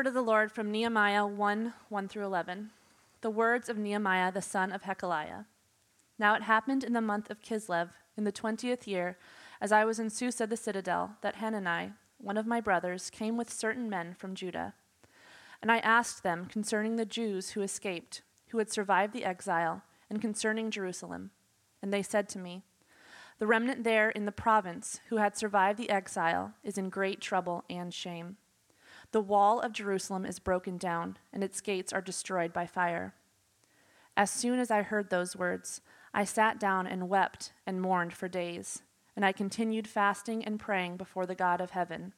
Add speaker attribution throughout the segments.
Speaker 1: word of the Lord from Nehemiah 1 1 through 11. The words of Nehemiah the son of Hacaliah. Now it happened in the month of Kislev, in the twentieth year, as I was in Susa the citadel, that Hanani, one of my brothers, came with certain men from Judah. And I asked them concerning the Jews who escaped, who had survived the exile, and concerning Jerusalem. And they said to me, The remnant there in the province who had survived the exile is in great trouble and shame. The wall of Jerusalem is broken down, and its gates are destroyed by fire. As soon as I heard those words, I sat down and wept and mourned for days, and I continued fasting and praying before the God of heaven.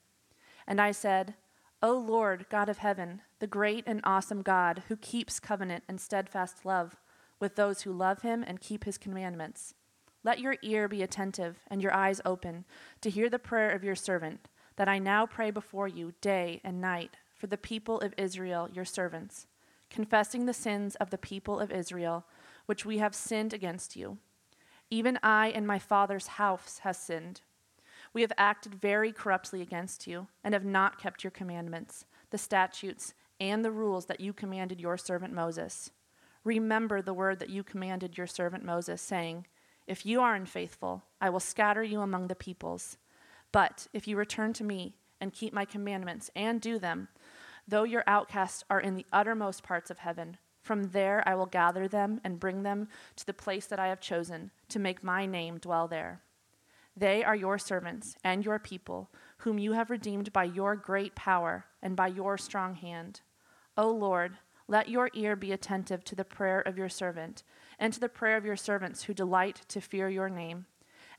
Speaker 1: And I said, O Lord, God of heaven, the great and awesome God who keeps covenant and steadfast love with those who love him and keep his commandments, let your ear be attentive and your eyes open to hear the prayer of your servant that I now pray before you day and night for the people of Israel, your servants, confessing the sins of the people of Israel, which we have sinned against you. Even I and my father's house has sinned. We have acted very corruptly against you, and have not kept your commandments, the statutes, and the rules that you commanded your servant Moses. Remember the word that you commanded your servant Moses, saying, If you are unfaithful, I will scatter you among the peoples but if you return to me and keep my commandments and do them, though your outcasts are in the uttermost parts of heaven, from there I will gather them and bring them to the place that I have chosen to make my name dwell there. They are your servants and your people, whom you have redeemed by your great power and by your strong hand. O Lord, let your ear be attentive to the prayer of your servant and to the prayer of your servants who delight to fear your name,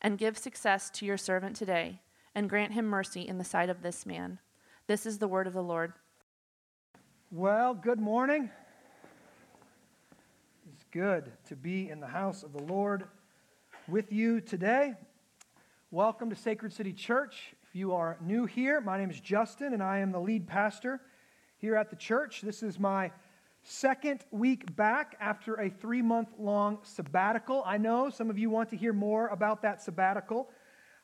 Speaker 1: and give success to your servant today and grant him mercy in the sight of this man. This is the word of the Lord.
Speaker 2: Well, good morning. It's good to be in the house of the Lord with you today. Welcome to Sacred City Church. If you are new here, my name is Justin, and I am the lead pastor here at the church. This is my second week back after a three month long sabbatical. I know some of you want to hear more about that sabbatical.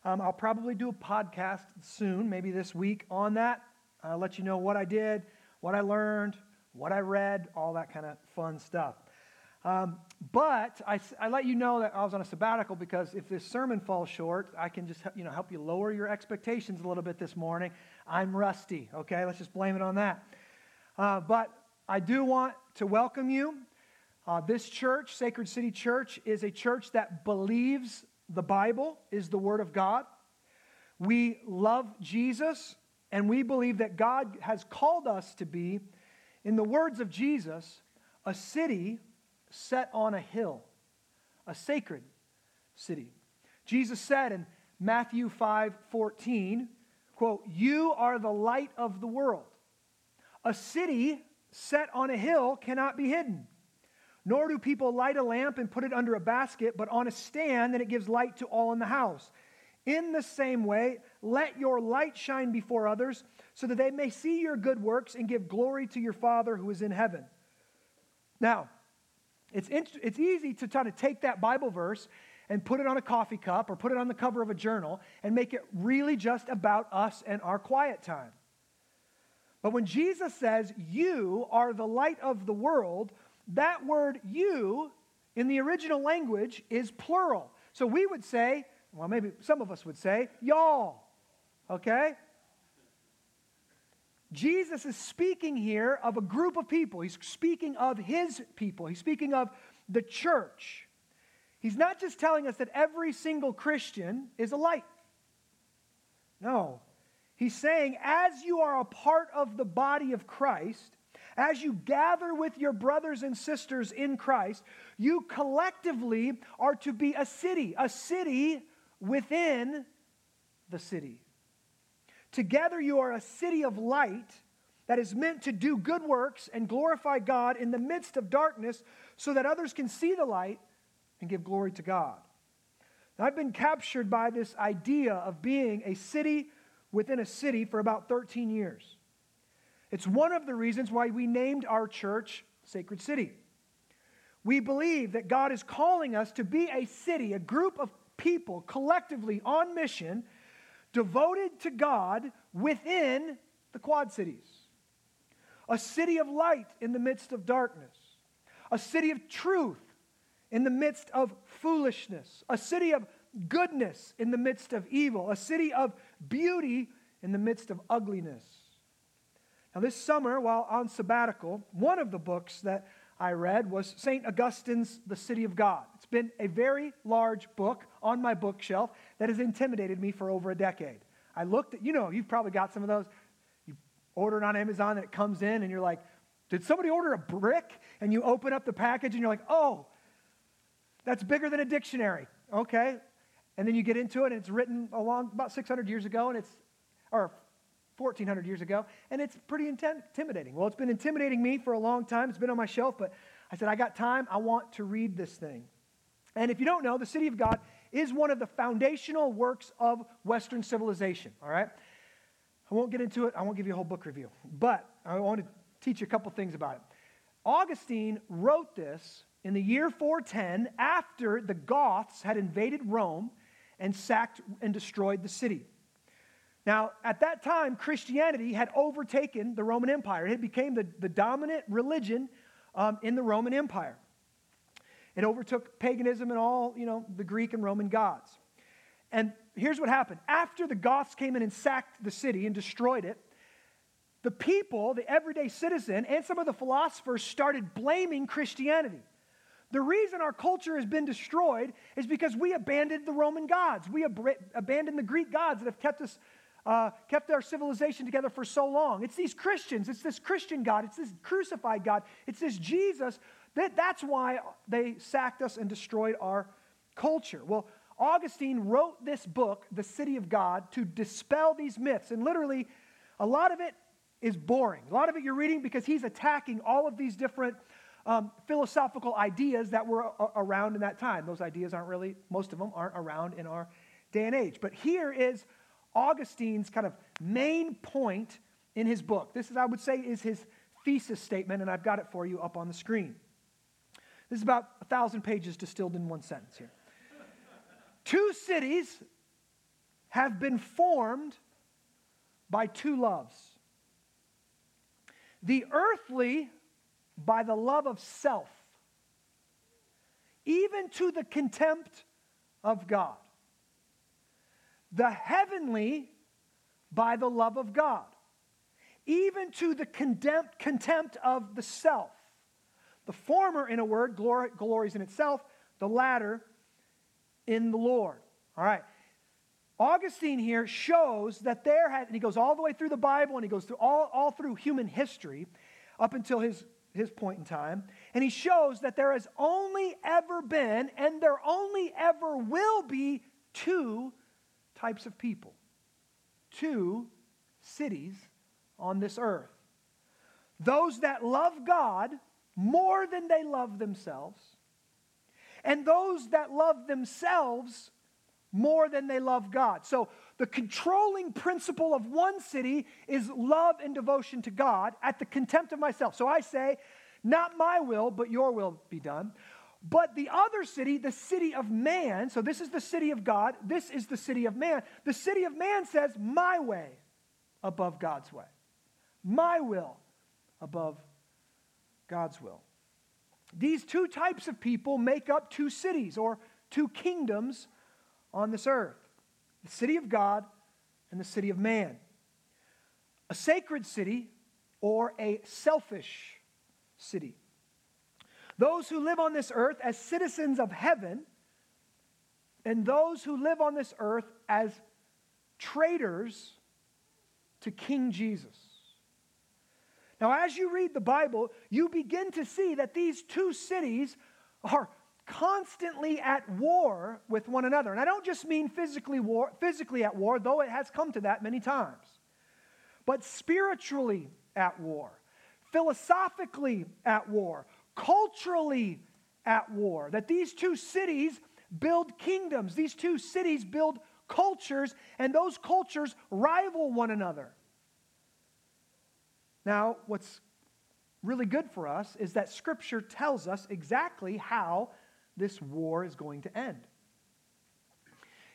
Speaker 2: Um, I'll probably do a podcast soon, maybe this week, on that. I'll let you know what I did, what I learned, what I read, all that kind of fun stuff. Um, but I, I, let you know that I was on a sabbatical because if this sermon falls short, I can just you know, help you lower your expectations a little bit this morning. I'm rusty, okay? Let's just blame it on that. Uh, but I do want to welcome you. Uh, this church, Sacred City Church, is a church that believes the Bible is the Word of God. We love Jesus, and we believe that God has called us to be, in the words of Jesus, a city set on a hill, a sacred city. Jesus said in Matthew 5 14, quote, You are the light of the world. A city set on a hill cannot be hidden. Nor do people light a lamp and put it under a basket, but on a stand, and it gives light to all in the house. In the same way, let your light shine before others, so that they may see your good works and give glory to your Father who is in heaven. Now, it's, it's easy to try to take that Bible verse and put it on a coffee cup or put it on the cover of a journal and make it really just about us and our quiet time. But when Jesus says, You are the light of the world, that word you in the original language is plural. So we would say, well, maybe some of us would say, y'all. Okay? Jesus is speaking here of a group of people. He's speaking of his people. He's speaking of the church. He's not just telling us that every single Christian is a light. No. He's saying, as you are a part of the body of Christ, as you gather with your brothers and sisters in Christ, you collectively are to be a city, a city within the city. Together, you are a city of light that is meant to do good works and glorify God in the midst of darkness so that others can see the light and give glory to God. Now, I've been captured by this idea of being a city within a city for about 13 years. It's one of the reasons why we named our church Sacred City. We believe that God is calling us to be a city, a group of people collectively on mission, devoted to God within the Quad Cities. a city of light in the midst of darkness, a city of truth in the midst of foolishness, a city of goodness in the midst of evil, a city of beauty in the midst of ugliness. Now, this summer, while on sabbatical, one of the books that I read was St. Augustine's The City of God. It's been a very large book on my bookshelf that has intimidated me for over a decade. I looked at, you know, you've probably got some of those. You order it on Amazon and it comes in and you're like, did somebody order a brick? And you open up the package and you're like, oh, that's bigger than a dictionary. Okay. And then you get into it and it's written along about 600 years ago and it's, or 1400 years ago, and it's pretty intimidating. Well, it's been intimidating me for a long time. It's been on my shelf, but I said, I got time. I want to read this thing. And if you don't know, the City of God is one of the foundational works of Western civilization, all right? I won't get into it. I won't give you a whole book review, but I want to teach you a couple things about it. Augustine wrote this in the year 410 after the Goths had invaded Rome and sacked and destroyed the city. Now, at that time, Christianity had overtaken the Roman Empire. It became the, the dominant religion um, in the Roman Empire. It overtook paganism and all, you know, the Greek and Roman gods. And here's what happened. After the Goths came in and sacked the city and destroyed it, the people, the everyday citizen, and some of the philosophers started blaming Christianity. The reason our culture has been destroyed is because we abandoned the Roman gods. We ab- abandoned the Greek gods that have kept us uh, kept our civilization together for so long. It's these Christians, it's this Christian God, it's this crucified God, it's this Jesus. That, that's why they sacked us and destroyed our culture. Well, Augustine wrote this book, The City of God, to dispel these myths. And literally, a lot of it is boring. A lot of it you're reading because he's attacking all of these different um, philosophical ideas that were a- around in that time. Those ideas aren't really, most of them aren't around in our day and age. But here is Augustine's kind of main point in his book. This is, I would say, is his thesis statement, and I've got it for you up on the screen. This is about a thousand pages distilled in one sentence here. two cities have been formed by two loves the earthly by the love of self, even to the contempt of God the heavenly by the love of God, even to the contempt, contempt of the self. The former, in a word, glory, glories in itself, the latter in the Lord. All right. Augustine here shows that there had, and he goes all the way through the Bible and he goes through all, all through human history up until his, his point in time, and he shows that there has only ever been and there only ever will be two types of people, two cities on this earth. Those that love God more than they love themselves, and those that love themselves more than they love God. So, the controlling principle of one city is love and devotion to God at the contempt of myself. So I say, not my will, but your will be done. But the other city, the city of man, so this is the city of God, this is the city of man. The city of man says, My way above God's way, my will above God's will. These two types of people make up two cities or two kingdoms on this earth the city of God and the city of man. A sacred city or a selfish city. Those who live on this earth as citizens of heaven, and those who live on this earth as traitors to King Jesus. Now, as you read the Bible, you begin to see that these two cities are constantly at war with one another. And I don't just mean physically war, physically at war, though it has come to that many times, but spiritually at war, philosophically at war, culturally at war. That these two cities build kingdoms, these two cities build cultures, and those cultures rival one another. Now, what's really good for us is that Scripture tells us exactly how this war is going to end.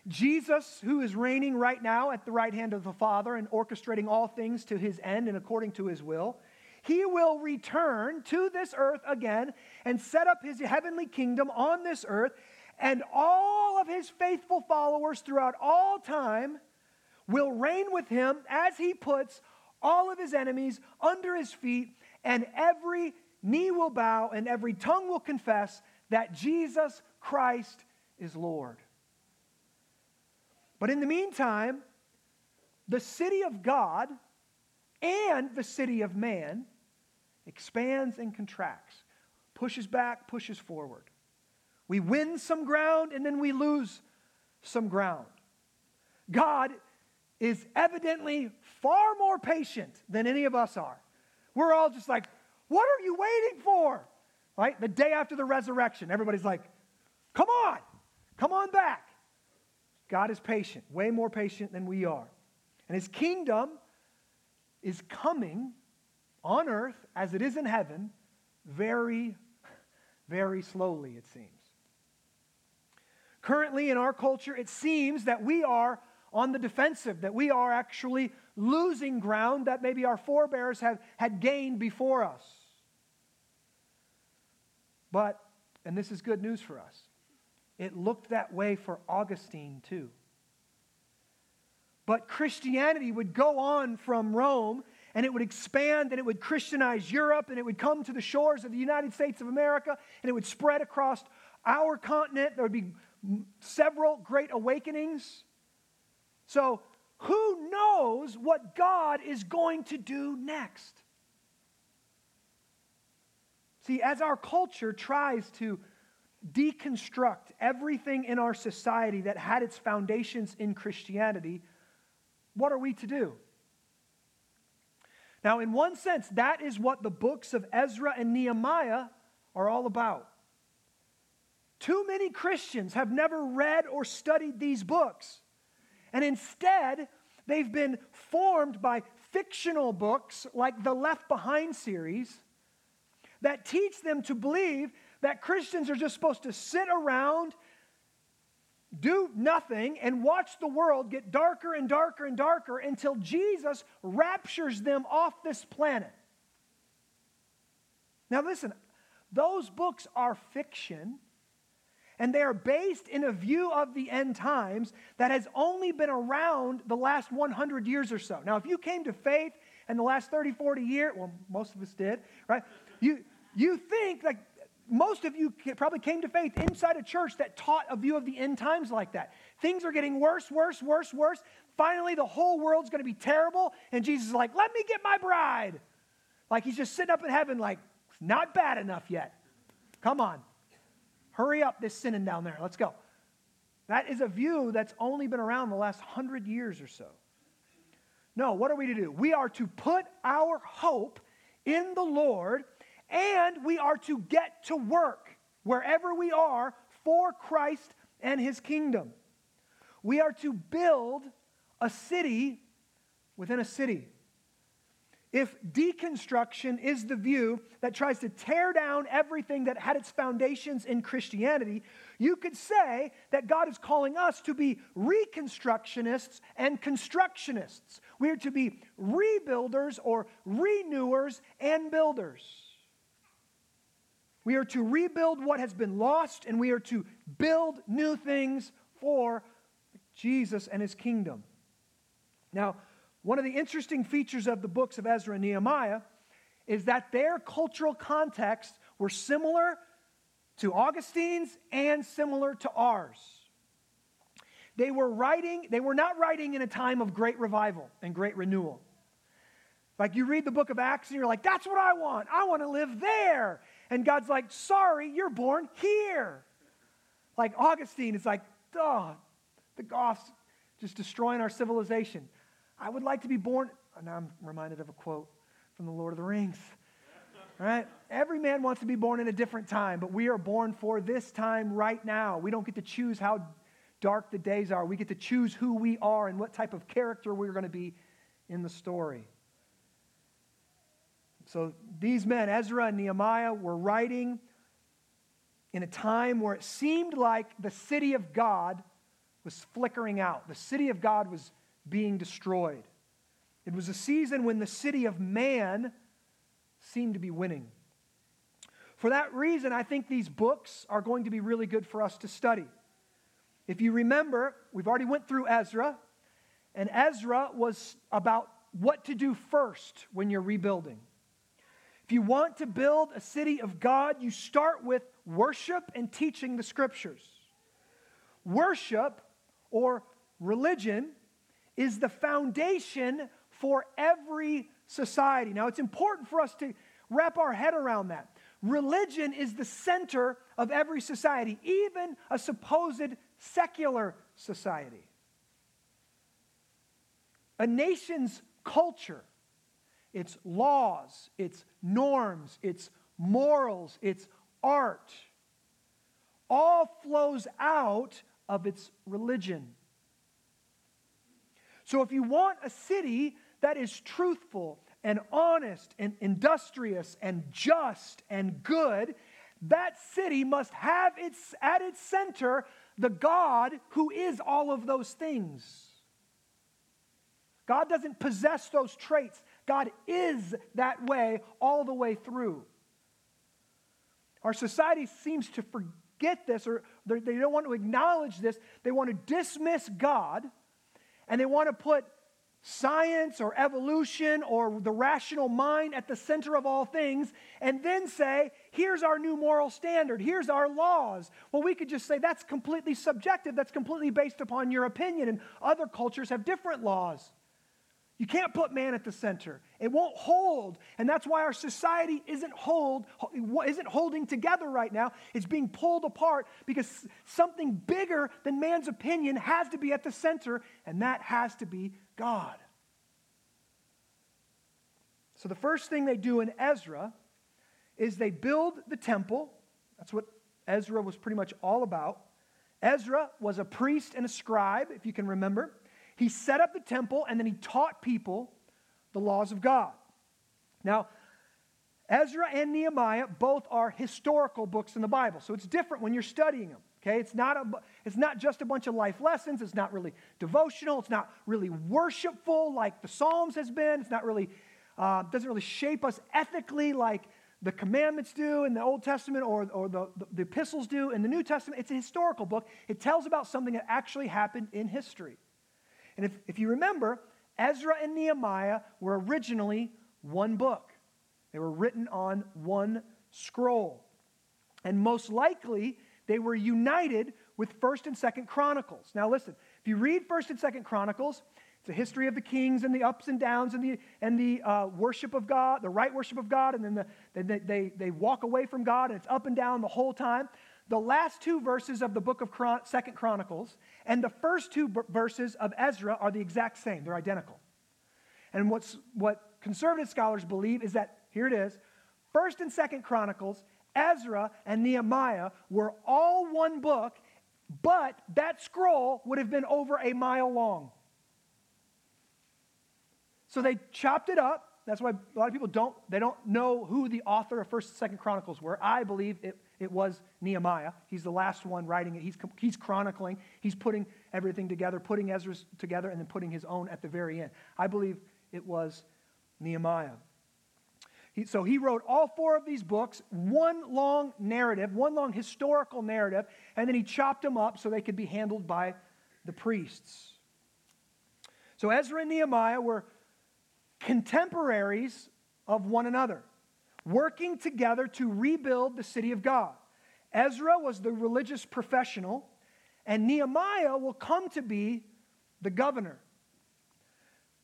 Speaker 2: Jesus, who is reigning right now at the right hand of the Father and orchestrating all things to his end and according to his will, he will return to this earth again and set up his heavenly kingdom on this earth, and all of his faithful followers throughout all time will reign with him as he puts all of his enemies under his feet, and every knee will bow and every tongue will confess that Jesus Christ is Lord. But in the meantime, the city of God and the city of man expands and contracts, pushes back, pushes forward. We win some ground and then we lose some ground. God is evidently far more patient than any of us are. We're all just like, what are you waiting for? Right? The day after the resurrection, everybody's like, come on, come on back. God is patient, way more patient than we are. And his kingdom is coming on earth as it is in heaven very, very slowly, it seems. Currently, in our culture, it seems that we are on the defensive, that we are actually losing ground that maybe our forebears have, had gained before us. But, and this is good news for us, it looked that way for Augustine too. But Christianity would go on from Rome and it would expand and it would Christianize Europe and it would come to the shores of the United States of America and it would spread across our continent. There would be several great awakenings. So, who knows what God is going to do next? See, as our culture tries to deconstruct everything in our society that had its foundations in Christianity, what are we to do? Now, in one sense, that is what the books of Ezra and Nehemiah are all about. Too many Christians have never read or studied these books. And instead, they've been formed by fictional books like the Left Behind series that teach them to believe that Christians are just supposed to sit around, do nothing, and watch the world get darker and darker and darker until Jesus raptures them off this planet. Now, listen, those books are fiction and they are based in a view of the end times that has only been around the last 100 years or so. Now, if you came to faith in the last 30, 40 years, well, most of us did, right? You, you think like most of you probably came to faith inside a church that taught a view of the end times like that. Things are getting worse, worse, worse, worse. Finally, the whole world's going to be terrible. And Jesus is like, let me get my bride. Like he's just sitting up in heaven, like, not bad enough yet. Come on. Hurry up, this sinning down there. Let's go. That is a view that's only been around the last hundred years or so. No, what are we to do? We are to put our hope in the Lord and we are to get to work wherever we are for Christ and his kingdom. We are to build a city within a city if deconstruction is the view that tries to tear down everything that had its foundations in Christianity, you could say that God is calling us to be reconstructionists and constructionists. We are to be rebuilders or renewers and builders. We are to rebuild what has been lost, and we are to build new things for Jesus and his kingdom. Now, one of the interesting features of the books of Ezra and Nehemiah is that their cultural contexts were similar to Augustine's and similar to ours. They were writing, they were not writing in a time of great revival and great renewal. Like you read the book of Acts and you're like, that's what I want. I want to live there. And God's like, sorry, you're born here. Like Augustine is like, oh, the Goths just destroying our civilization. I would like to be born. Now I'm reminded of a quote from the Lord of the Rings. Right? Every man wants to be born in a different time, but we are born for this time right now. We don't get to choose how dark the days are. We get to choose who we are and what type of character we're going to be in the story. So these men, Ezra and Nehemiah, were writing in a time where it seemed like the city of God was flickering out. The city of God was being destroyed. It was a season when the city of man seemed to be winning. For that reason, I think these books are going to be really good for us to study. If you remember, we've already went through Ezra, and Ezra was about what to do first when you're rebuilding. If you want to build a city of God, you start with worship and teaching the scriptures. Worship or religion is the foundation for every society. Now, it's important for us to wrap our head around that. Religion is the center of every society, even a supposed secular society. A nation's culture, its laws, its norms, its morals, its art, all flows out of its religion. So if you want a city that is truthful and honest and industrious and just and good, that city must have its, at its center the God who is all of those things. God doesn't possess those traits. God is that way all the way through. Our society seems to forget this or they don't want to acknowledge this. They want to dismiss God and they want to put science or evolution or the rational mind at the center of all things and then say, here's our new moral standard, here's our laws. Well, we could just say that's completely subjective, that's completely based upon your opinion, and other cultures have different laws. You can't put man at the center. It won't hold. And that's why our society isn't hold isn't holding together right now. It's being pulled apart because something bigger than man's opinion has to be at the center, and that has to be God. So the first thing they do in Ezra is they build the temple. That's what Ezra was pretty much all about. Ezra was a priest and a scribe, if you can remember. He set up the temple and then he taught people the laws of God. Now, Ezra and Nehemiah both are historical books in the Bible, so it's different when you're studying them. Okay, it's not, a, it's not just a bunch of life lessons. It's not really devotional. It's not really worshipful like the Psalms has been. It's not really, uh, doesn't really shape us ethically like the commandments do in the Old Testament or, or the, the, the epistles do in the New Testament. It's a historical book. It tells about something that actually happened in history. And if, if you remember, Ezra and Nehemiah were originally one book, they were written on one scroll. And most likely, they were united with 1st and 2nd Chronicles. Now, listen, if you read 1st and 2nd Chronicles, it's a history of the kings and the ups and downs and the, and the uh, worship of God, the right worship of God, and then the, they, they, they walk away from God, and it's up and down the whole time. The last two verses of the book of Chron- Second Chronicles and the first two b- verses of Ezra are the exact same. They're identical. And what's, what conservative scholars believe is that, here it is, First and Second Chronicles, Ezra and Nehemiah were all one book, but that scroll would have been over a mile long. So they chopped it up. That's why a lot of people don't, they don't know who the author of First and Second Chronicles were. I believe it it was Nehemiah. He's the last one writing it. He's, he's chronicling, he's putting everything together, putting Ezra's together, and then putting his own at the very end. I believe it was Nehemiah. He, so he wrote all four of these books, one long narrative, one long historical narrative, and then he chopped them up so they could be handled by the priests. So Ezra and Nehemiah were contemporaries of one another working together to rebuild the city of God. Ezra was the religious professional, and Nehemiah will come to be the governor.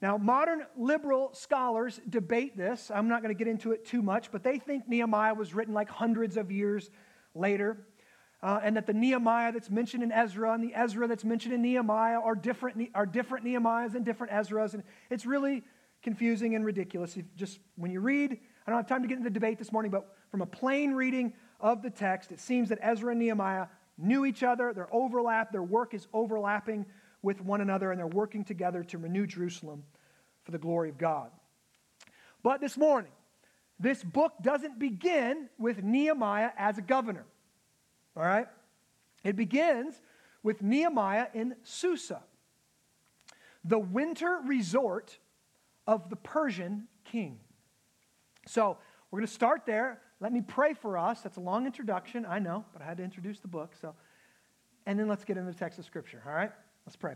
Speaker 2: Now, modern liberal scholars debate this. I'm not going to get into it too much, but they think Nehemiah was written like hundreds of years later, uh, and that the Nehemiah that's mentioned in Ezra and the Ezra that's mentioned in Nehemiah are different, are different Nehemiahs and different Ezras. And it's really confusing and ridiculous. If just when you read I don't have time to get into the debate this morning, but from a plain reading of the text, it seems that Ezra and Nehemiah knew each other. Their overlap, their work is overlapping with one another, and they're working together to renew Jerusalem for the glory of God. But this morning, this book doesn't begin with Nehemiah as a governor. All right? It begins with Nehemiah in Susa, the winter resort of the Persian king. So, we're going to start there. Let me pray for us. That's a long introduction, I know, but I had to introduce the book. So, and then let's get into the text of Scripture. All right? Let's pray.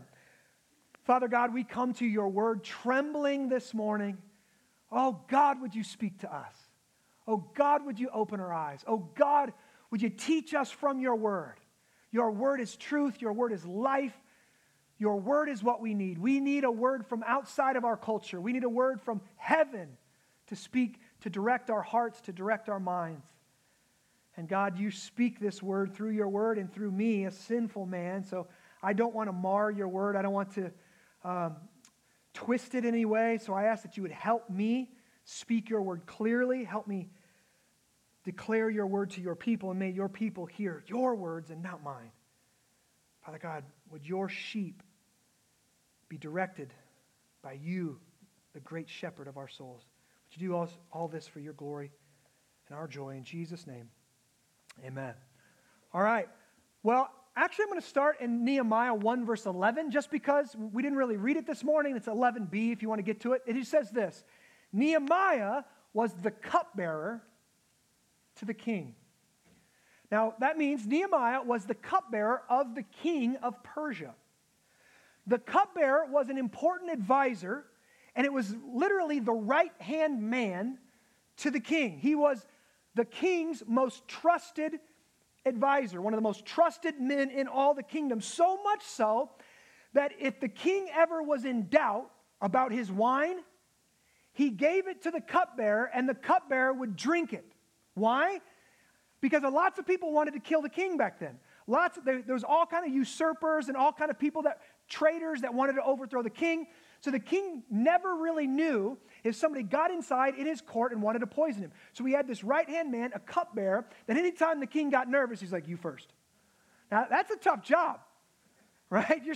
Speaker 2: Father God, we come to your word trembling this morning. Oh God, would you speak to us? Oh God, would you open our eyes? Oh God, would you teach us from your word? Your word is truth, your word is life. Your word is what we need. We need a word from outside of our culture. We need a word from heaven to speak, to direct our hearts, to direct our minds. And God, you speak this word through your word and through me, a sinful man. So I don't want to mar your word. I don't want to um, twist it any way. So I ask that you would help me speak your word clearly. Help me declare your word to your people, and may your people hear your words and not mine. Father God, would your sheep be directed by you, the great shepherd of our souls? Do all, all this for your glory and our joy? In Jesus' name, amen. All right. Well, actually, I'm going to start in Nehemiah 1, verse 11, just because we didn't really read it this morning. It's 11b if you want to get to it. It says this Nehemiah was the cupbearer to the king. Now, that means Nehemiah was the cupbearer of the king of Persia. The cupbearer was an important advisor, and it was literally the right hand man to the king. He was the king's most trusted advisor, one of the most trusted men in all the kingdom. So much so that if the king ever was in doubt about his wine, he gave it to the cupbearer, and the cupbearer would drink it. Why? Because lots of people wanted to kill the king back then. Lots of, there, there was all kind of usurpers and all kind of people that traitors that wanted to overthrow the king. So the king never really knew if somebody got inside in his court and wanted to poison him. So he had this right hand man, a cupbearer, that anytime the king got nervous, he's like, You first. Now, that's a tough job, right? You're,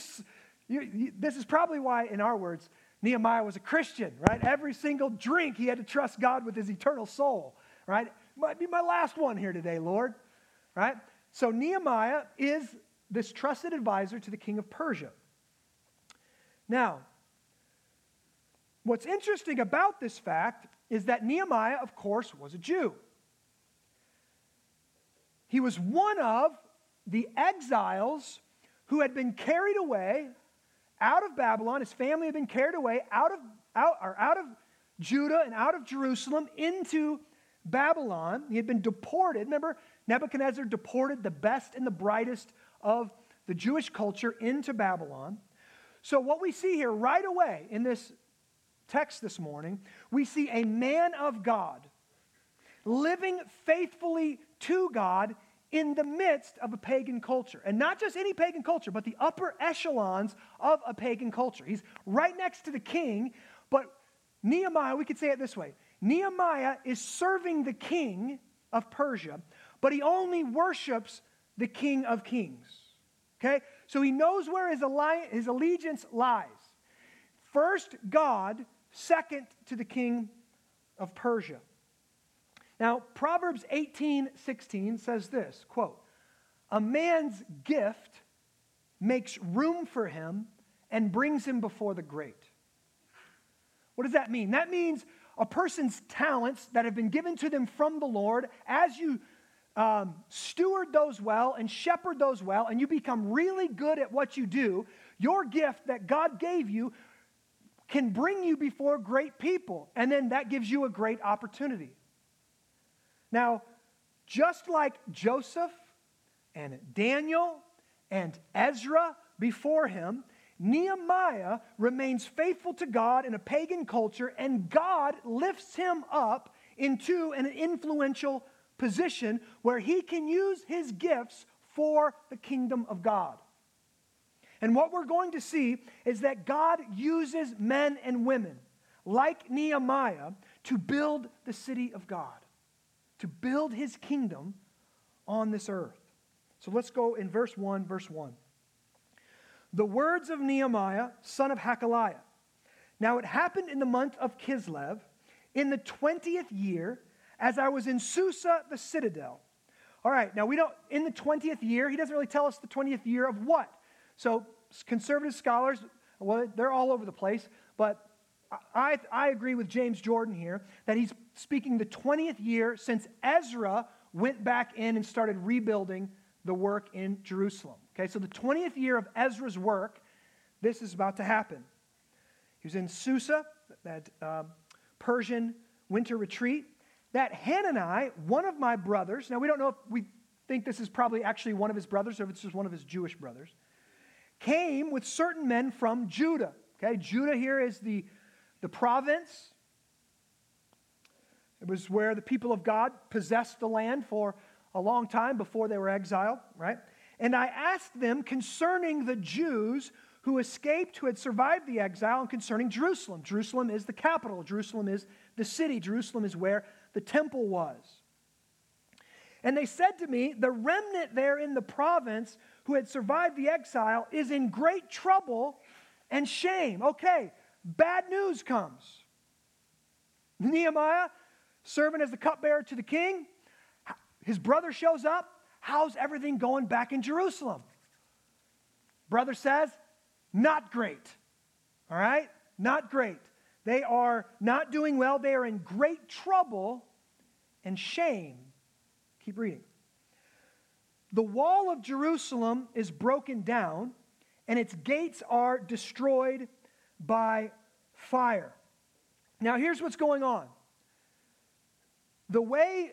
Speaker 2: you, you, this is probably why, in our words, Nehemiah was a Christian, right? Every single drink, he had to trust God with his eternal soul, right? Might be my last one here today, Lord, right? So Nehemiah is this trusted advisor to the king of Persia. Now, what's interesting about this fact is that Nehemiah, of course, was a Jew. He was one of the exiles who had been carried away out of Babylon. His family had been carried away out of, out, or out of Judah and out of Jerusalem into Babylon. He had been deported. Remember, Nebuchadnezzar deported the best and the brightest of the Jewish culture into Babylon. So, what we see here right away in this text this morning, we see a man of God living faithfully to God in the midst of a pagan culture. And not just any pagan culture, but the upper echelons of a pagan culture. He's right next to the king, but Nehemiah, we could say it this way Nehemiah is serving the king of Persia, but he only worships the king of kings. Okay? So he knows where his, alli- his allegiance lies. First, God, second to the king of Persia. Now, Proverbs 18 16 says this quote, A man's gift makes room for him and brings him before the great. What does that mean? That means a person's talents that have been given to them from the Lord, as you um, steward those well and shepherd those well, and you become really good at what you do, your gift that God gave you can bring you before great people. And then that gives you a great opportunity. Now, just like Joseph and Daniel and Ezra before him, Nehemiah remains faithful to God in a pagan culture, and God lifts him up into an influential position where he can use his gifts for the kingdom of God. And what we're going to see is that God uses men and women like Nehemiah to build the city of God, to build his kingdom on this earth. So let's go in verse 1, verse 1 the words of Nehemiah, son of Hacaliah. Now it happened in the month of Kislev, in the 20th year, as I was in Susa, the citadel. All right, now we don't, in the 20th year, he doesn't really tell us the 20th year of what. So conservative scholars, well, they're all over the place, but I, I agree with James Jordan here that he's speaking the 20th year since Ezra went back in and started rebuilding the work in Jerusalem. Okay, so the 20th year of Ezra's work, this is about to happen. He was in Susa, that uh, Persian winter retreat. That Hanani, one of my brothers, now we don't know if we think this is probably actually one of his brothers or if it's just one of his Jewish brothers, came with certain men from Judah. Okay, Judah here is the, the province. It was where the people of God possessed the land for a long time before they were exiled, right? And I asked them concerning the Jews who escaped, who had survived the exile, and concerning Jerusalem. Jerusalem is the capital, Jerusalem is the city, Jerusalem is where the temple was. And they said to me, The remnant there in the province who had survived the exile is in great trouble and shame. Okay, bad news comes. Nehemiah, serving as the cupbearer to the king, his brother shows up. How's everything going back in Jerusalem? Brother says, not great. All right? Not great. They are not doing well. They are in great trouble and shame. Keep reading. The wall of Jerusalem is broken down, and its gates are destroyed by fire. Now, here's what's going on. The way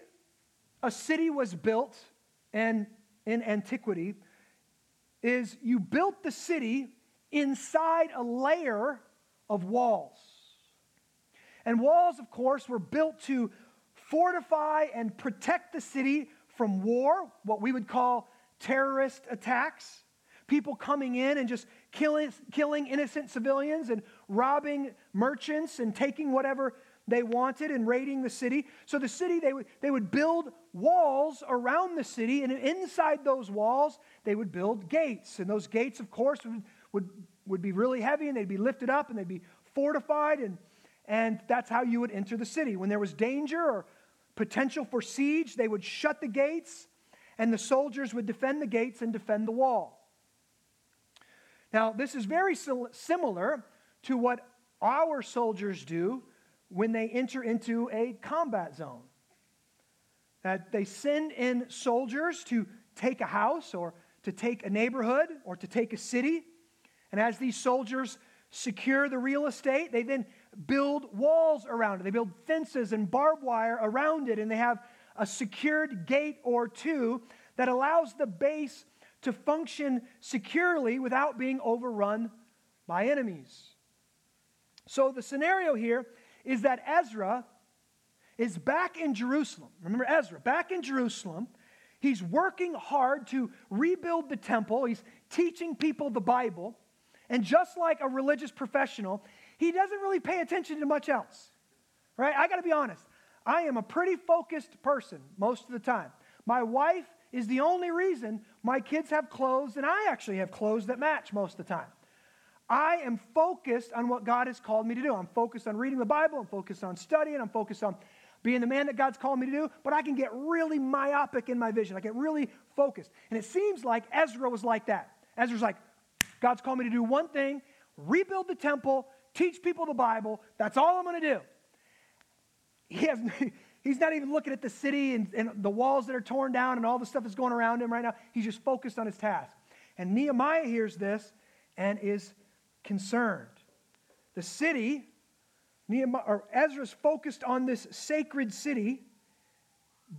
Speaker 2: a city was built and in antiquity is you built the city inside a layer of walls. And walls, of course, were built to fortify and protect the city from war, what we would call terrorist attacks. People coming in and just killing, killing innocent civilians and robbing merchants and taking whatever they wanted and raiding the city. So the city, they would, they would build walls around the city, and inside those walls, they would build gates. And those gates, of course, would, would, would be really heavy and they'd be lifted up and they'd be fortified. And, and that's how you would enter the city. When there was danger or potential for siege, they would shut the gates and the soldiers would defend the gates and defend the wall. Now, this is very similar to what our soldiers do when they enter into a combat zone. That they send in soldiers to take a house or to take a neighborhood or to take a city. And as these soldiers secure the real estate, they then build walls around it. They build fences and barbed wire around it, and they have a secured gate or two that allows the base to function securely without being overrun by enemies. So the scenario here is that Ezra is back in Jerusalem. Remember Ezra, back in Jerusalem. He's working hard to rebuild the temple. He's teaching people the Bible. And just like a religious professional, he doesn't really pay attention to much else. Right? I got to be honest. I am a pretty focused person most of the time. My wife is the only reason my kids have clothes, and I actually have clothes that match most of the time. I am focused on what God has called me to do. I'm focused on reading the Bible, I'm focused on studying, I'm focused on being the man that God's called me to do, but I can get really myopic in my vision. I get really focused. And it seems like Ezra was like that. Ezra's like, God's called me to do one thing rebuild the temple, teach people the Bible. That's all I'm going to do. He has, he's not even looking at the city and, and the walls that are torn down and all the stuff that's going around him right now. He's just focused on his task. And Nehemiah hears this and is concerned. The city, Nehemiah, or Ezra's focused on this sacred city,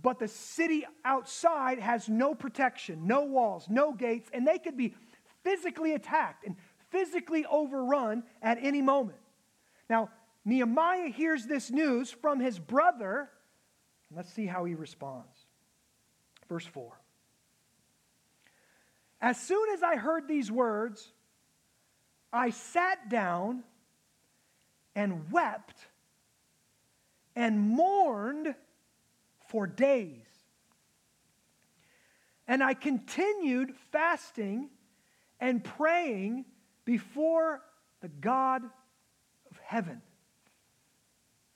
Speaker 2: but the city outside has no protection, no walls, no gates, and they could be physically attacked and physically overrun at any moment. Now, Nehemiah hears this news from his brother. Let's see how he responds. Verse 4. As soon as I heard these words, I sat down and wept and mourned for days. And I continued fasting and praying before the God of heaven.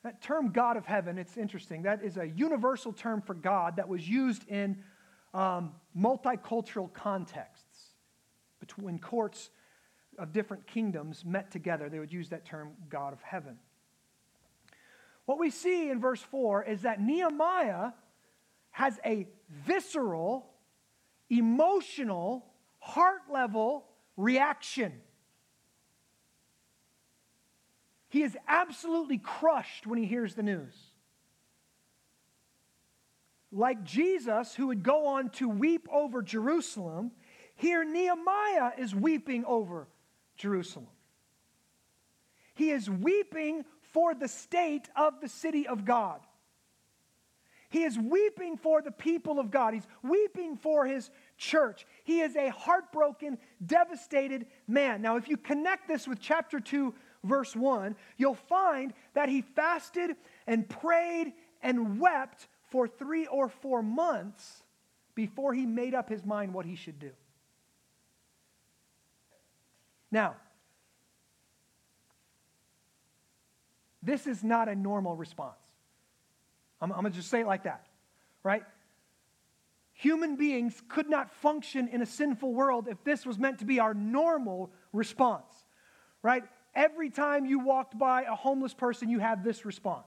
Speaker 2: That term God of heaven, it's interesting. That is a universal term for God that was used in um, multicultural contexts. Between courts of different kingdoms met together, they would use that term God of heaven. what we see in verse 4 is that Nehemiah has a visceral, emotional, heart level reaction. He is absolutely crushed when he hears the news. Like Jesus, who would go on to weep over Jerusalem, here Nehemiah is weeping over Jerusalem. He is weeping for the state of the city of God. He is weeping for the people of God. He's weeping for his church. He is a heartbroken, devastated man. Now, if you connect this with chapter 2, verse 1, you'll find that he fasted and prayed and wept for three or four months before he made up his mind what he should do. Now, this is not a normal response. I'm, I'm going to just say it like that, right? Human beings could not function in a sinful world if this was meant to be our normal response, right? Every time you walked by a homeless person, you have this response.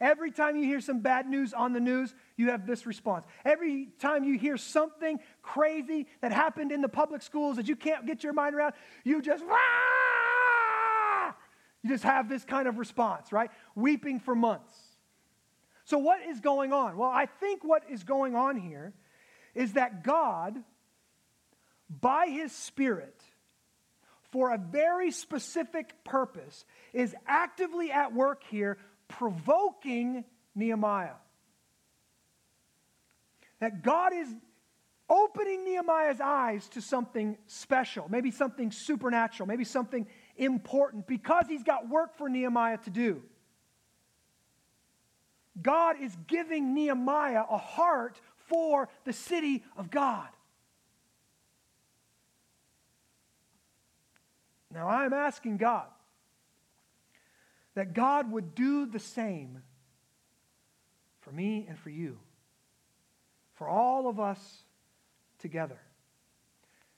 Speaker 2: Every time you hear some bad news on the news, you have this response. Every time you hear something crazy that happened in the public schools that you can't get your mind around, you just, Rah! you just have this kind of response, right? Weeping for months. So, what is going on? Well, I think what is going on here is that God, by His Spirit, for a very specific purpose, is actively at work here provoking Nehemiah. That God is opening Nehemiah's eyes to something special, maybe something supernatural, maybe something important, because he's got work for Nehemiah to do. God is giving Nehemiah a heart for the city of God. Now, I'm asking God that God would do the same for me and for you, for all of us together.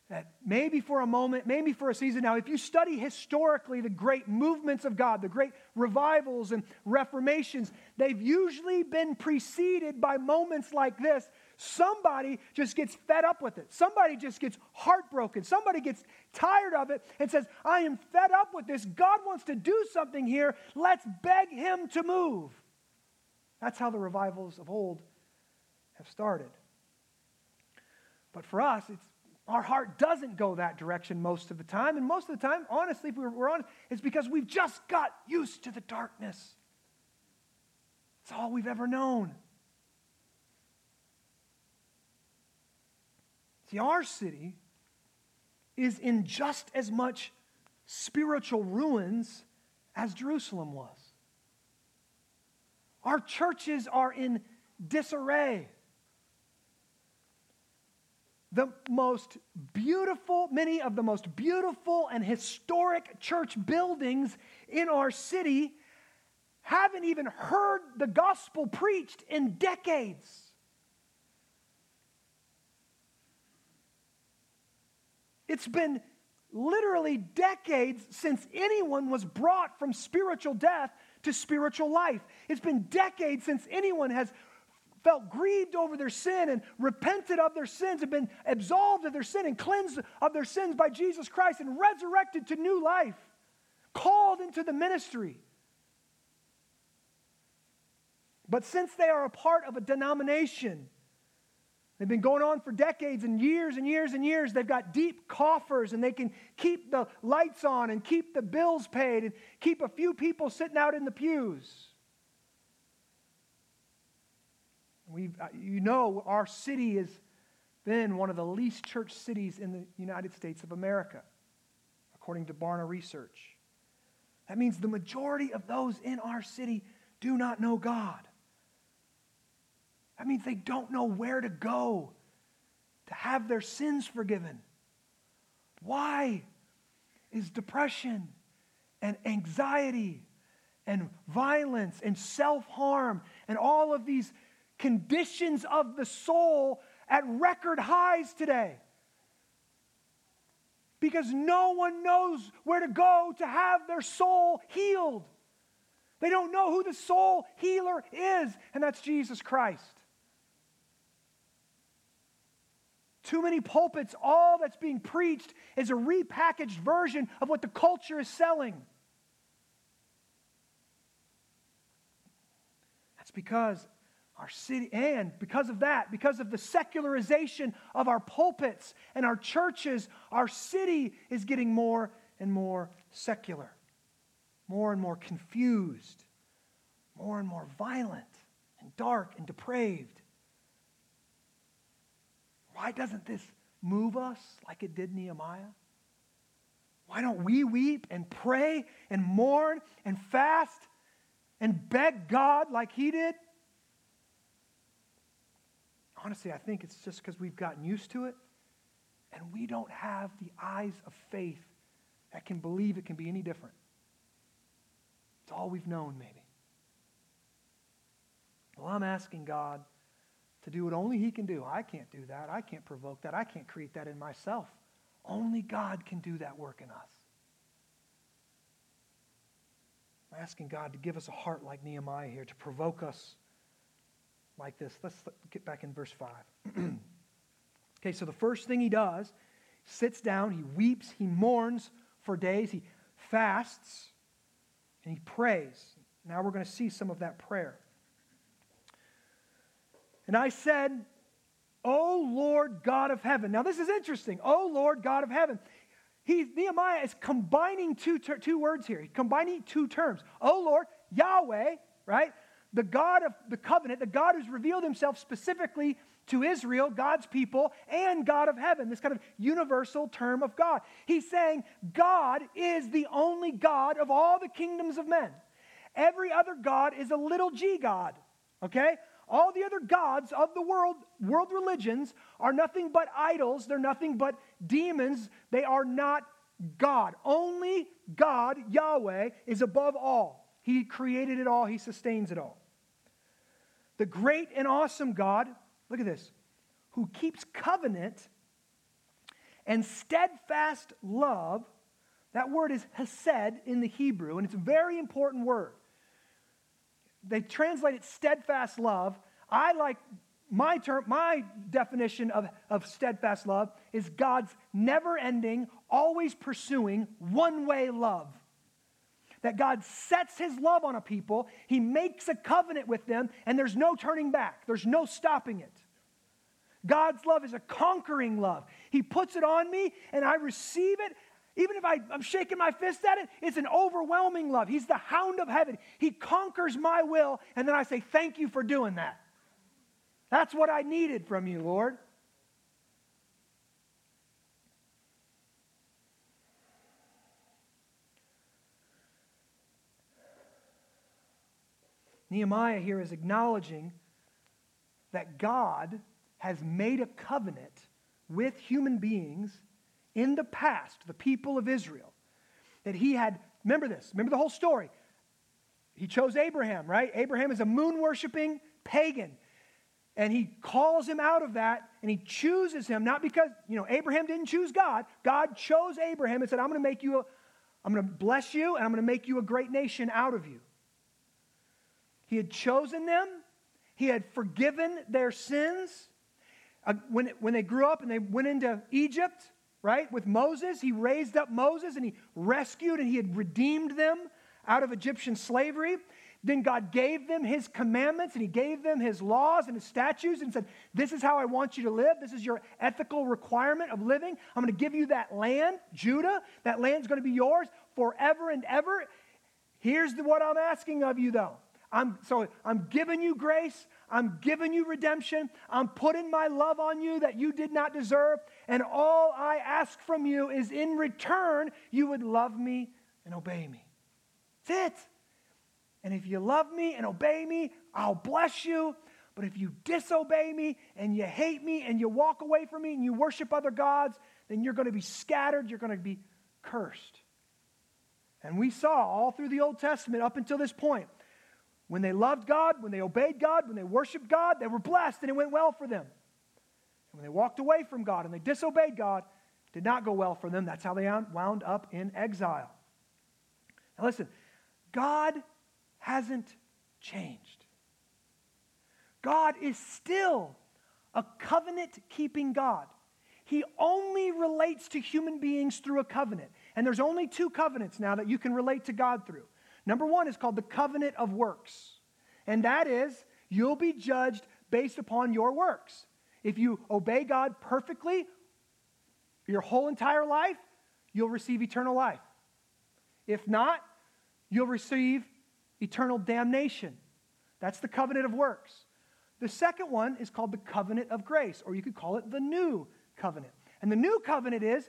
Speaker 2: That maybe for a moment, maybe for a season. Now, if you study historically the great movements of God, the great revivals and reformations, they've usually been preceded by moments like this Somebody just gets fed up with it. Somebody just gets heartbroken. Somebody gets tired of it and says, I am fed up with this. God wants to do something here. Let's beg Him to move. That's how the revivals of old have started. But for us, it's, our heart doesn't go that direction most of the time. And most of the time, honestly, if we're, we're honest, it's because we've just got used to the darkness. It's all we've ever known. See, our city is in just as much spiritual ruins as Jerusalem was. Our churches are in disarray. The most beautiful, many of the most beautiful and historic church buildings in our city haven't even heard the gospel preached in decades. It's been literally decades since anyone was brought from spiritual death to spiritual life. It's been decades since anyone has felt grieved over their sin and repented of their sins and been absolved of their sin and cleansed of their sins by Jesus Christ and resurrected to new life, called into the ministry. But since they are a part of a denomination, They've been going on for decades and years and years and years. They've got deep coffers and they can keep the lights on and keep the bills paid and keep a few people sitting out in the pews. we uh, you know, our city has been one of the least church cities in the United States of America, according to Barna Research. That means the majority of those in our city do not know God. That means they don't know where to go to have their sins forgiven. Why is depression and anxiety and violence and self harm and all of these conditions of the soul at record highs today? Because no one knows where to go to have their soul healed. They don't know who the soul healer is, and that's Jesus Christ. Too many pulpits, all that's being preached is a repackaged version of what the culture is selling. That's because our city, and because of that, because of the secularization of our pulpits and our churches, our city is getting more and more secular, more and more confused, more and more violent and dark and depraved. Why doesn't this move us like it did Nehemiah? Why don't we weep and pray and mourn and fast and beg God like he did? Honestly, I think it's just because we've gotten used to it and we don't have the eyes of faith that can believe it can be any different. It's all we've known, maybe. Well, I'm asking God to do what only He can do. I can't do that. I can't provoke that. I can't create that in myself. Only God can do that work in us. I'm asking God to give us a heart like Nehemiah here, to provoke us like this. Let's get back in verse 5. okay, so the first thing he does, sits down, he weeps, he mourns for days, he fasts, and he prays. Now we're going to see some of that prayer. And I said, O Lord God of heaven. Now, this is interesting. O Lord God of heaven. He, Nehemiah is combining two, ter- two words here. Combining two terms. O Lord, Yahweh, right? The God of the covenant, the God who's revealed himself specifically to Israel, God's people, and God of heaven, this kind of universal term of God. He's saying God is the only God of all the kingdoms of men. Every other God is a little g God, okay? All the other gods of the world, world religions, are nothing but idols. They're nothing but demons. They are not God. Only God, Yahweh, is above all. He created it all, He sustains it all. The great and awesome God, look at this, who keeps covenant and steadfast love. That word is hesed in the Hebrew, and it's a very important word they translate it steadfast love. I like my term, my definition of, of steadfast love is God's never ending, always pursuing, one way love. That God sets his love on a people, he makes a covenant with them, and there's no turning back, there's no stopping it. God's love is a conquering love. He puts it on me, and I receive it, even if I, am shaking my fist at it, it's an overwhelming love. He's the hound of heaven. He conquers my will, and then I say, Thank you for doing that. That's what I needed from you, Lord. Nehemiah here is acknowledging that God has made a covenant with human beings in the past, the people of Israel, that he had, remember this, remember the whole story. He chose Abraham, right? Abraham is a moon worshiping pagan. And he calls him out of that and he chooses him, not because, you know, Abraham didn't choose God. God chose Abraham and said, I'm going to make you, a, I'm going to bless you and I'm going to make you a great nation out of you. He had chosen them, he had forgiven their sins. Uh, when, when they grew up and they went into Egypt, right? With Moses, he raised up Moses and he rescued and he had redeemed them out of Egyptian slavery. Then God gave them his commandments and he gave them his laws and his statutes and said, This is how I want you to live. This is your ethical requirement of living. I'm going to give you that land, Judah. That land's going to be yours forever and ever. Here's what I'm asking of you, though. I'm, so I'm giving you grace. I'm giving you redemption. I'm putting my love on you that you did not deserve. And all I ask from you is in return, you would love me and obey me. That's it. And if you love me and obey me, I'll bless you. But if you disobey me and you hate me and you walk away from me and you worship other gods, then you're going to be scattered. You're going to be cursed. And we saw all through the Old Testament up until this point when they loved God, when they obeyed God, when they worshiped God, they were blessed and it went well for them. And when they walked away from God and they disobeyed God, did not go well for them. That's how they wound up in exile. Now listen, God hasn't changed. God is still a covenant keeping God. He only relates to human beings through a covenant. And there's only two covenants now that you can relate to God through. Number one is called the covenant of works, and that is you'll be judged based upon your works. If you obey God perfectly your whole entire life, you'll receive eternal life. If not, you'll receive eternal damnation. That's the covenant of works. The second one is called the covenant of grace, or you could call it the new covenant. And the new covenant is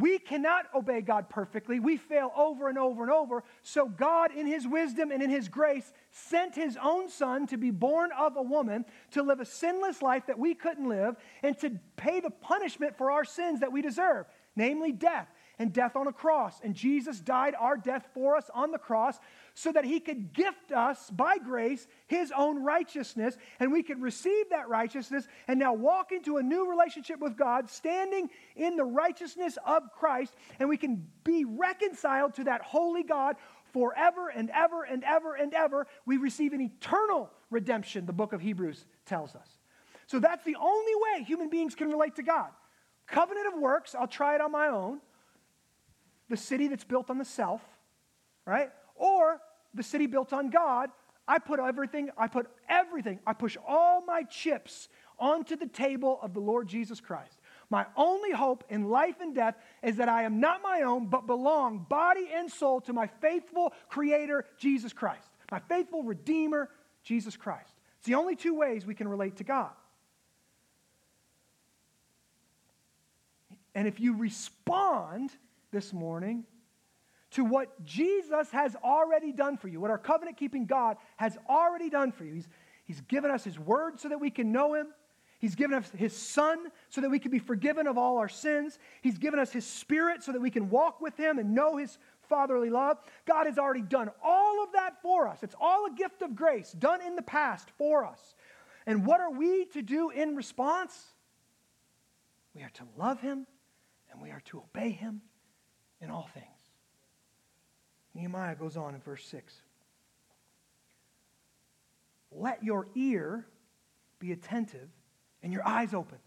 Speaker 2: we cannot obey God perfectly. We fail over and over and over. So, God, in His wisdom and in His grace, sent His own Son to be born of a woman, to live a sinless life that we couldn't live, and to pay the punishment for our sins that we deserve, namely death and death on a cross. And Jesus died our death for us on the cross so that he could gift us by grace his own righteousness and we could receive that righteousness and now walk into a new relationship with God, standing in the righteousness of Christ, and we can be reconciled to that holy God forever and ever and ever and ever. We receive an eternal redemption, the book of Hebrews tells us. So that's the only way human beings can relate to God. Covenant of works, I'll try it on my own the city that's built on the self, right? Or the city built on God. I put everything, I put everything, I push all my chips onto the table of the Lord Jesus Christ. My only hope in life and death is that I am not my own, but belong body and soul to my faithful Creator, Jesus Christ, my faithful Redeemer, Jesus Christ. It's the only two ways we can relate to God. And if you respond this morning to what Jesus has already done for you, what our covenant keeping God has already done for you. He's, he's given us His word so that we can know Him. He's given us His Son so that we can be forgiven of all our sins. He's given us His Spirit so that we can walk with Him and know His fatherly love. God has already done all of that for us. It's all a gift of grace done in the past for us. And what are we to do in response? We are to love Him and we are to obey Him in all things. Nehemiah goes on in verse 6. Let your ear be attentive and your eyes open.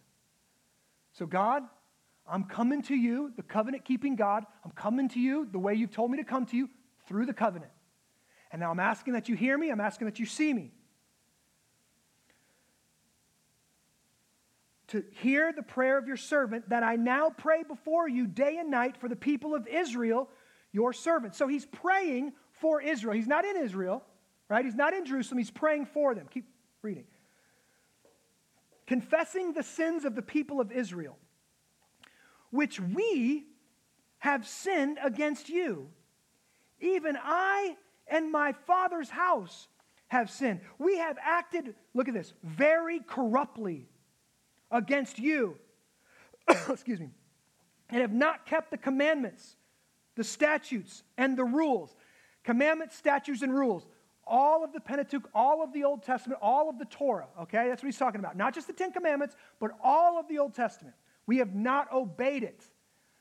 Speaker 2: So, God, I'm coming to you, the covenant keeping God. I'm coming to you the way you've told me to come to you through the covenant. And now I'm asking that you hear me, I'm asking that you see me. To hear the prayer of your servant that I now pray before you day and night for the people of Israel, your servant. So he's praying for Israel. He's not in Israel, right? He's not in Jerusalem. He's praying for them. Keep reading. Confessing the sins of the people of Israel, which we have sinned against you. Even I and my father's house have sinned. We have acted, look at this, very corruptly against you, excuse me, and have not kept the commandments, the statutes, and the rules. Commandments, statutes, and rules. All of the Pentateuch, all of the Old Testament, all of the Torah, okay? That's what he's talking about. Not just the Ten Commandments, but all of the Old Testament. We have not obeyed it.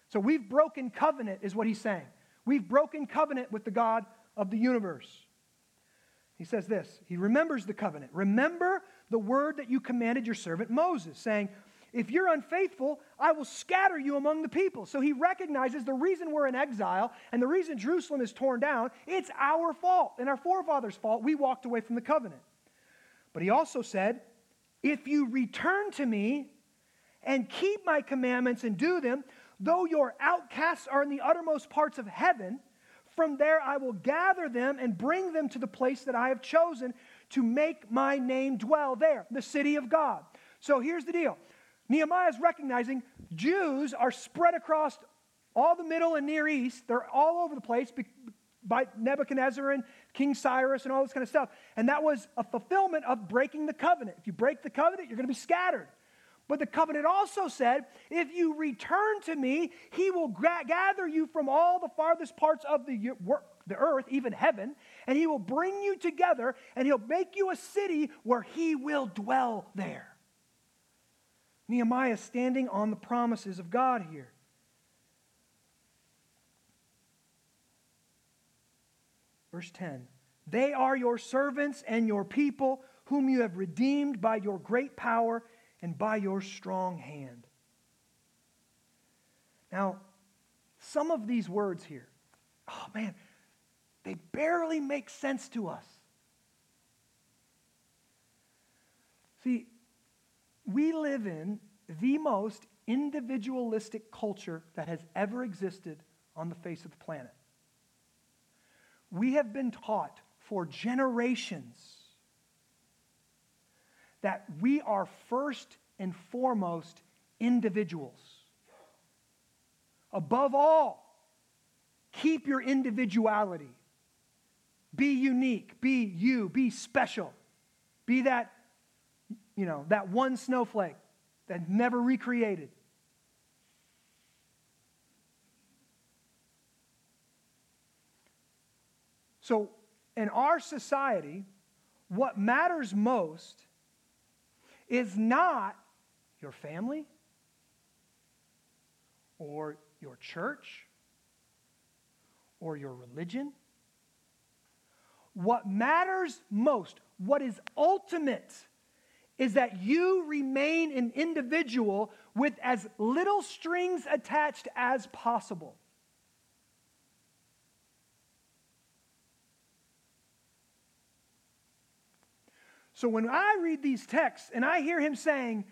Speaker 2: So we've broken covenant, is what he's saying. We've broken covenant with the God of the universe. He says this He remembers the covenant. Remember the word that you commanded your servant Moses, saying, If you're unfaithful, I will scatter you among the people. So he recognizes the reason we're in exile and the reason Jerusalem is torn down, it's our fault and our forefathers' fault. We walked away from the covenant. But he also said, If you return to me and keep my commandments and do them, though your outcasts are in the uttermost parts of heaven, from there I will gather them and bring them to the place that I have chosen to make my name dwell there, the city of God. So here's the deal Nehemiah is recognizing Jews are spread across all the Middle and Near East, they're all over the place by Nebuchadnezzar and King Cyrus and all this kind of stuff. And that was a fulfillment of breaking the covenant. If you break the covenant, you're going to be scattered. But the covenant also said, if you return to me, he will gather you from all the farthest parts of the, the earth, even heaven, and he will bring you together and he'll make you a city where he will dwell there. Nehemiah is standing on the promises of God here. Verse 10 They are your servants and your people, whom you have redeemed by your great power and by your strong hand. Now, some of these words here, oh man, they barely make sense to us. See, we live in the most individualistic culture that has ever existed on the face of the planet. We have been taught for generations that we are first and foremost individuals. Above all, keep your individuality. Be unique, be you, be special. Be that, you know, that one snowflake that never recreated. So, in our society, what matters most is not your family or your church or your religion. What matters most, what is ultimate, is that you remain an individual with as little strings attached as possible. So when I read these texts and I hear him saying,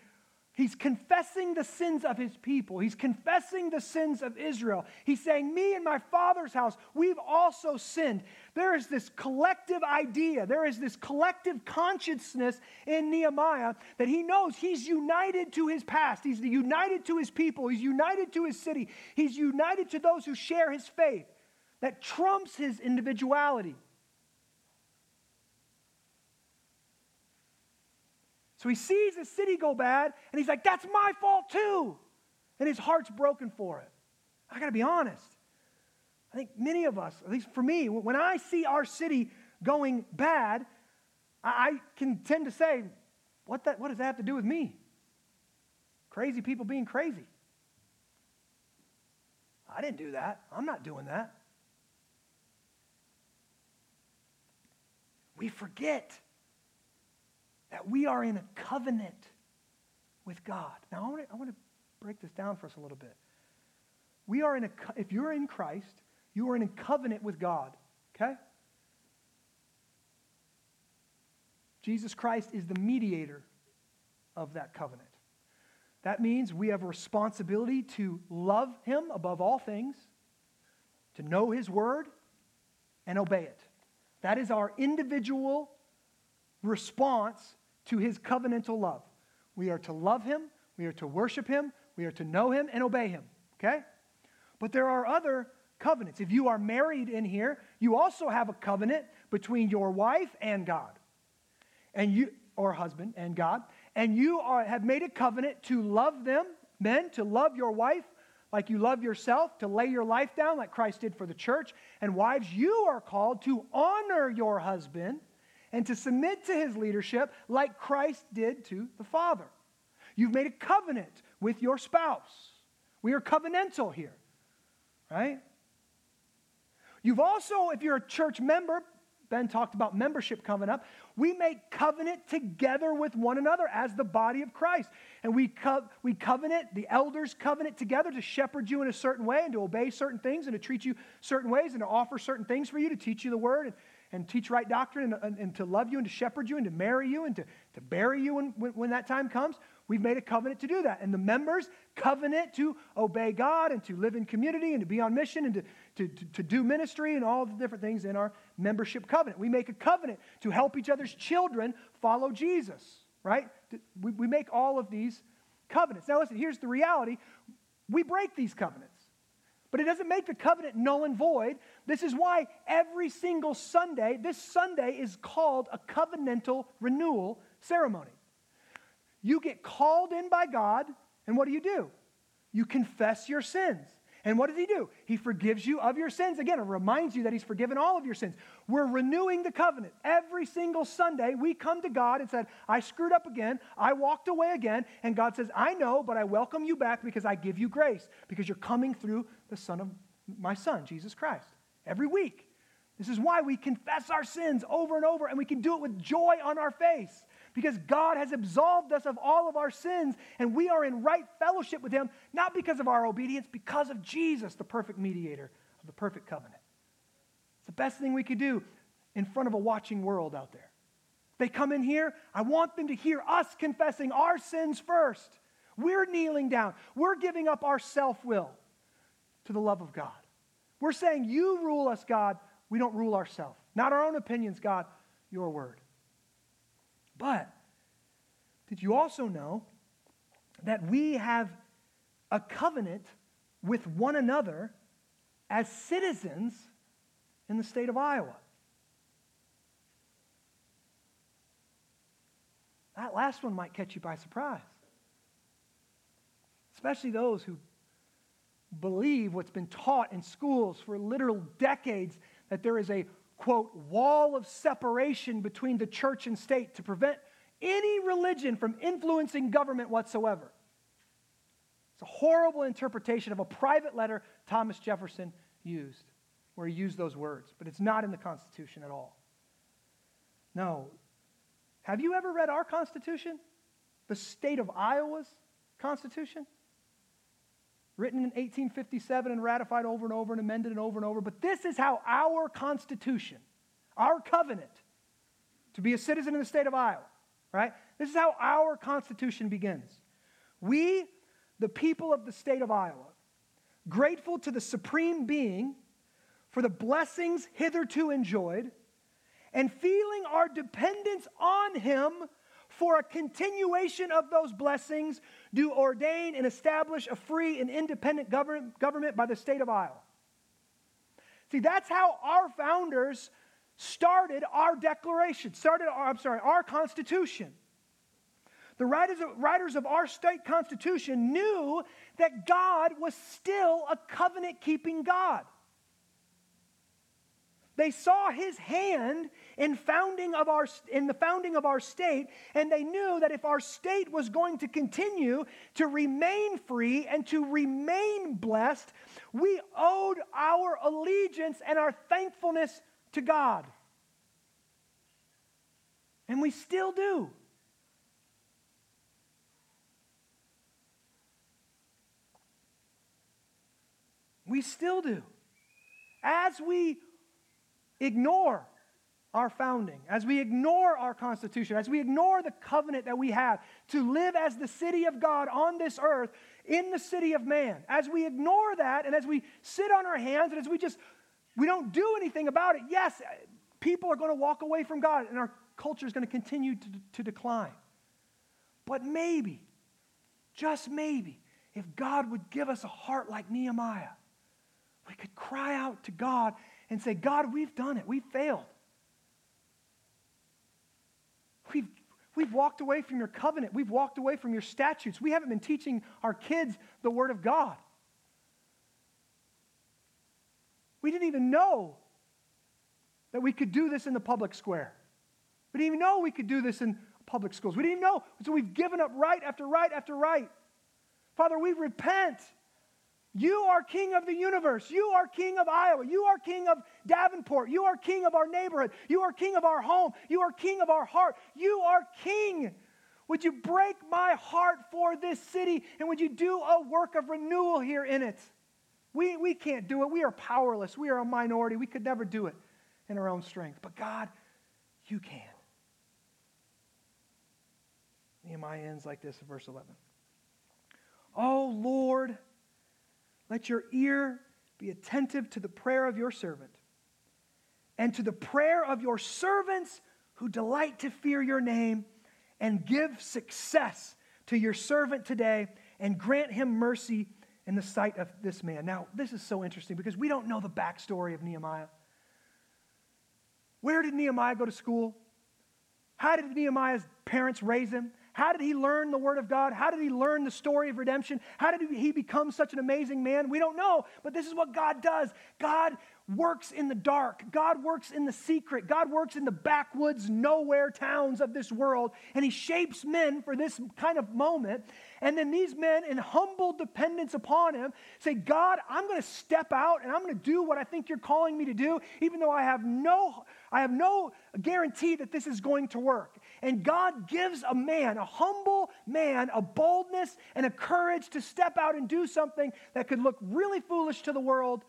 Speaker 2: He's confessing the sins of his people. He's confessing the sins of Israel. He's saying, Me and my father's house, we've also sinned. There is this collective idea, there is this collective consciousness in Nehemiah that he knows he's united to his past. He's united to his people. He's united to his city. He's united to those who share his faith that trumps his individuality. So he sees his city go bad, and he's like, that's my fault too. And his heart's broken for it. I got to be honest. I think many of us, at least for me, when I see our city going bad, I can tend to say, what, that, what does that have to do with me? Crazy people being crazy. I didn't do that. I'm not doing that. We forget that we are in a covenant with God. Now, I want, to, I want to break this down for us a little bit. We are in a, if you're in Christ, you are in a covenant with God, okay? Jesus Christ is the mediator of that covenant. That means we have a responsibility to love him above all things, to know his word, and obey it. That is our individual response to his covenantal love. We are to love him, we are to worship him, we are to know him and obey him, okay? But there are other covenants. If you are married in here, you also have a covenant between your wife and God. And you or husband and God, and you are, have made a covenant to love them, men, to love your wife like you love yourself, to lay your life down like Christ did for the church. And wives, you are called to honor your husband and to submit to his leadership like Christ did to the Father. You've made a covenant with your spouse. We are covenantal here, right? You've also, if you're a church member, Ben talked about membership coming up. We make covenant together with one another as the body of Christ. And we, co- we covenant, the elders covenant together to shepherd you in a certain way and to obey certain things and to treat you certain ways and to offer certain things for you, to teach you the word and, and teach right doctrine and, and, and, to love you and to shepherd you and to marry you and to, to bury you when, when, when that time comes. We've made a covenant to do that. And the members covenant to obey God and to live in community and to be on mission and to, to, to, to do ministry and all the different things in our membership covenant. We make a covenant to help each other's children follow Jesus, right? We, we make all of these covenants. Now, listen, here's the reality we break these covenants. But it doesn't make the covenant null and void. This is why every single Sunday, this Sunday is called a covenantal renewal ceremony. You get called in by God, and what do you do? You confess your sins. And what does he do? He forgives you of your sins. Again, it reminds you that he's forgiven all of your sins. We're renewing the covenant. Every single Sunday, we come to God and said, I screwed up again. I walked away again. And God says, I know, but I welcome you back because I give you grace, because you're coming through the Son of my Son, Jesus Christ. Every week. This is why we confess our sins over and over, and we can do it with joy on our face because God has absolved us of all of our sins, and we are in right fellowship with Him, not because of our obedience, because of Jesus, the perfect mediator of the perfect covenant. It's the best thing we could do in front of a watching world out there. They come in here, I want them to hear us confessing our sins first. We're kneeling down, we're giving up our self will to the love of God. We're saying, You rule us, God. We don't rule ourselves. Not our own opinions, God, your word. But did you also know that we have a covenant with one another as citizens in the state of Iowa? That last one might catch you by surprise. Especially those who believe what's been taught in schools for literal decades that there is a quote, wall of separation between the church and state to prevent any religion from influencing government whatsoever. It's a horrible interpretation of a private letter Thomas Jefferson used, where he used those words, but it's not in the Constitution at all. No. Have you ever read our Constitution? The state of Iowa's Constitution? Written in 1857 and ratified over and over and amended and over and over. But this is how our Constitution, our covenant to be a citizen in the state of Iowa, right? This is how our Constitution begins. We, the people of the state of Iowa, grateful to the Supreme Being for the blessings hitherto enjoyed, and feeling our dependence on Him for a continuation of those blessings, do ordain and establish a free and independent government, by the state of Iowa. See, that's how our founders started our declaration, started our, I'm sorry, our Constitution. The writers of, writers of our state constitution knew that God was still a covenant keeping God. They saw his hand in, founding of our, in the founding of our state, and they knew that if our state was going to continue to remain free and to remain blessed, we owed our allegiance and our thankfulness to God. And we still do. We still do. As we ignore our founding, as we ignore our Constitution, as we ignore the covenant that we have to live as the city of God on this earth in the city of man, as we ignore that and as we sit on our hands and as we just, we don't do anything about it, yes, people are going to walk away from God and our culture is going to continue to, to decline. But maybe, just maybe, if God would give us a heart like Nehemiah, we could cry out to God and say, God, we've done it. We've failed. We've, we've walked away from your covenant. We've walked away from your statutes. We haven't been teaching our kids the Word of God. We didn't even know that we could do this in the public square. We didn't even know we could do this in public schools. We didn't even know. So we've given up right after right after right. Father, we repent. You are king of the universe. You are king of Iowa. You are king of Davenport. You are king of our neighborhood. You are king of our home. You are king of our heart. You are king. Would you break my heart for this city and would you do a work of renewal here in it? We, we can't do it. We are powerless. We are a minority. We could never do it in our own strength. But God, you can. Nehemiah ends like this in verse 11. Oh Lord, let your ear be attentive to the prayer of your servant and to the prayer of your servants who delight to fear your name, and give success to your servant today and grant him mercy in the sight of this man. Now, this is so interesting because we don't know the backstory of Nehemiah. Where did Nehemiah go to school? How did Nehemiah's parents raise him? How did he learn the Word of God? How did he learn the story of redemption? How did he become such an amazing man? We don't know, but this is what God does. God works in the dark. God works in the secret. God works in the backwoods, nowhere towns of this world. And He shapes men for this kind of moment. And then these men, in humble dependence upon Him, say, God, I'm going to step out and I'm going to do what I think you're calling me to do, even though I have no, I have no guarantee that this is going to work. And God gives a man, a humble man, a boldness and a courage to step out and do something that could look really foolish to the world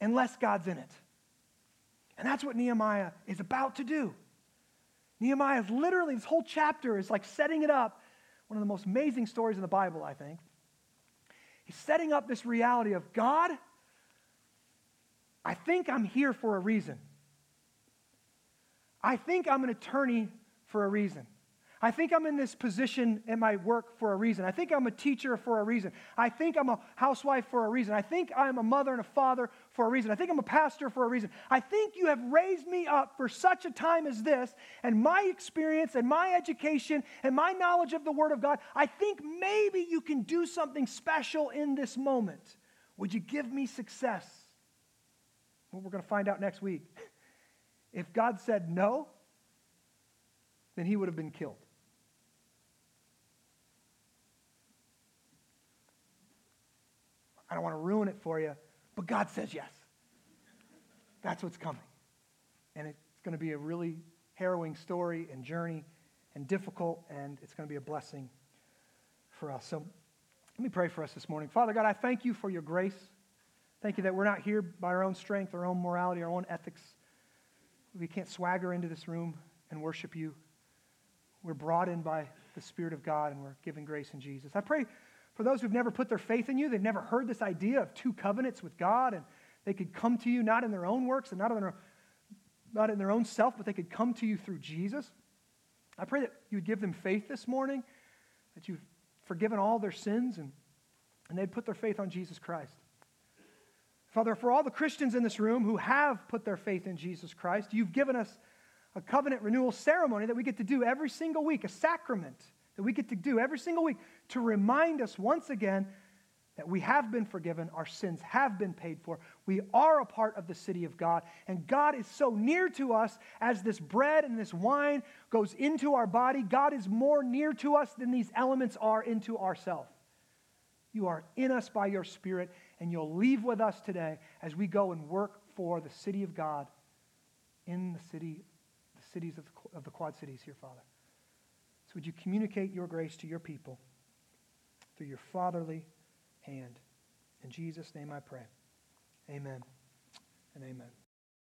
Speaker 2: unless God's in it. And that's what Nehemiah is about to do. Nehemiah is literally, this whole chapter is like setting it up. One of the most amazing stories in the Bible, I think. He's setting up this reality of God, I think I'm here for a reason. I think I'm an attorney for a reason. I think I'm in this position in my work for a reason. I think I'm a teacher for a reason. I think I'm a housewife for a reason. I think I'm a mother and a father for a reason. I think I'm a pastor for a reason. I think you have raised me up for such a time as this, and my experience and my education and my knowledge of the Word of God, I think maybe you can do something special in this moment. Would you give me success? Well, we're going to find out next week. If God said no, then he would have been killed. I don't want to ruin it for you, but God says yes. That's what's coming. And it's going to be a really harrowing story and journey and difficult, and it's going to be a blessing for us. So let me pray for us this morning. Father God, I thank you for your grace. Thank you that we're not here by our own strength, our own morality, our own ethics. We can't swagger into this room and worship you. We're brought in by the Spirit of God and we're given grace in Jesus. I pray for those who've never put their faith in you, they've never heard this idea of two covenants with God, and they could come to you not in their own works and not in their, not in their own self, but they could come to you through Jesus. I pray that you would give them faith this morning, that you've forgiven all their sins, and, and they'd put their faith on Jesus Christ. Father, for all the Christians in this room who have put their faith in Jesus Christ, you've given us a covenant renewal ceremony that we get to do every single week, a sacrament that we get to do every single week to remind us once again that we have been forgiven, our sins have been paid for, we are a part of the city of God, and God is so near to us as this bread and this wine goes into our body. God is more near to us than these elements are into ourselves. You are in us by your Spirit, and you'll leave with us today as we go and work for the city of God in the city, cities of the, of the Quad Cities here, Father. So would you communicate your grace to your people through your fatherly hand? In Jesus' name I pray. Amen and amen.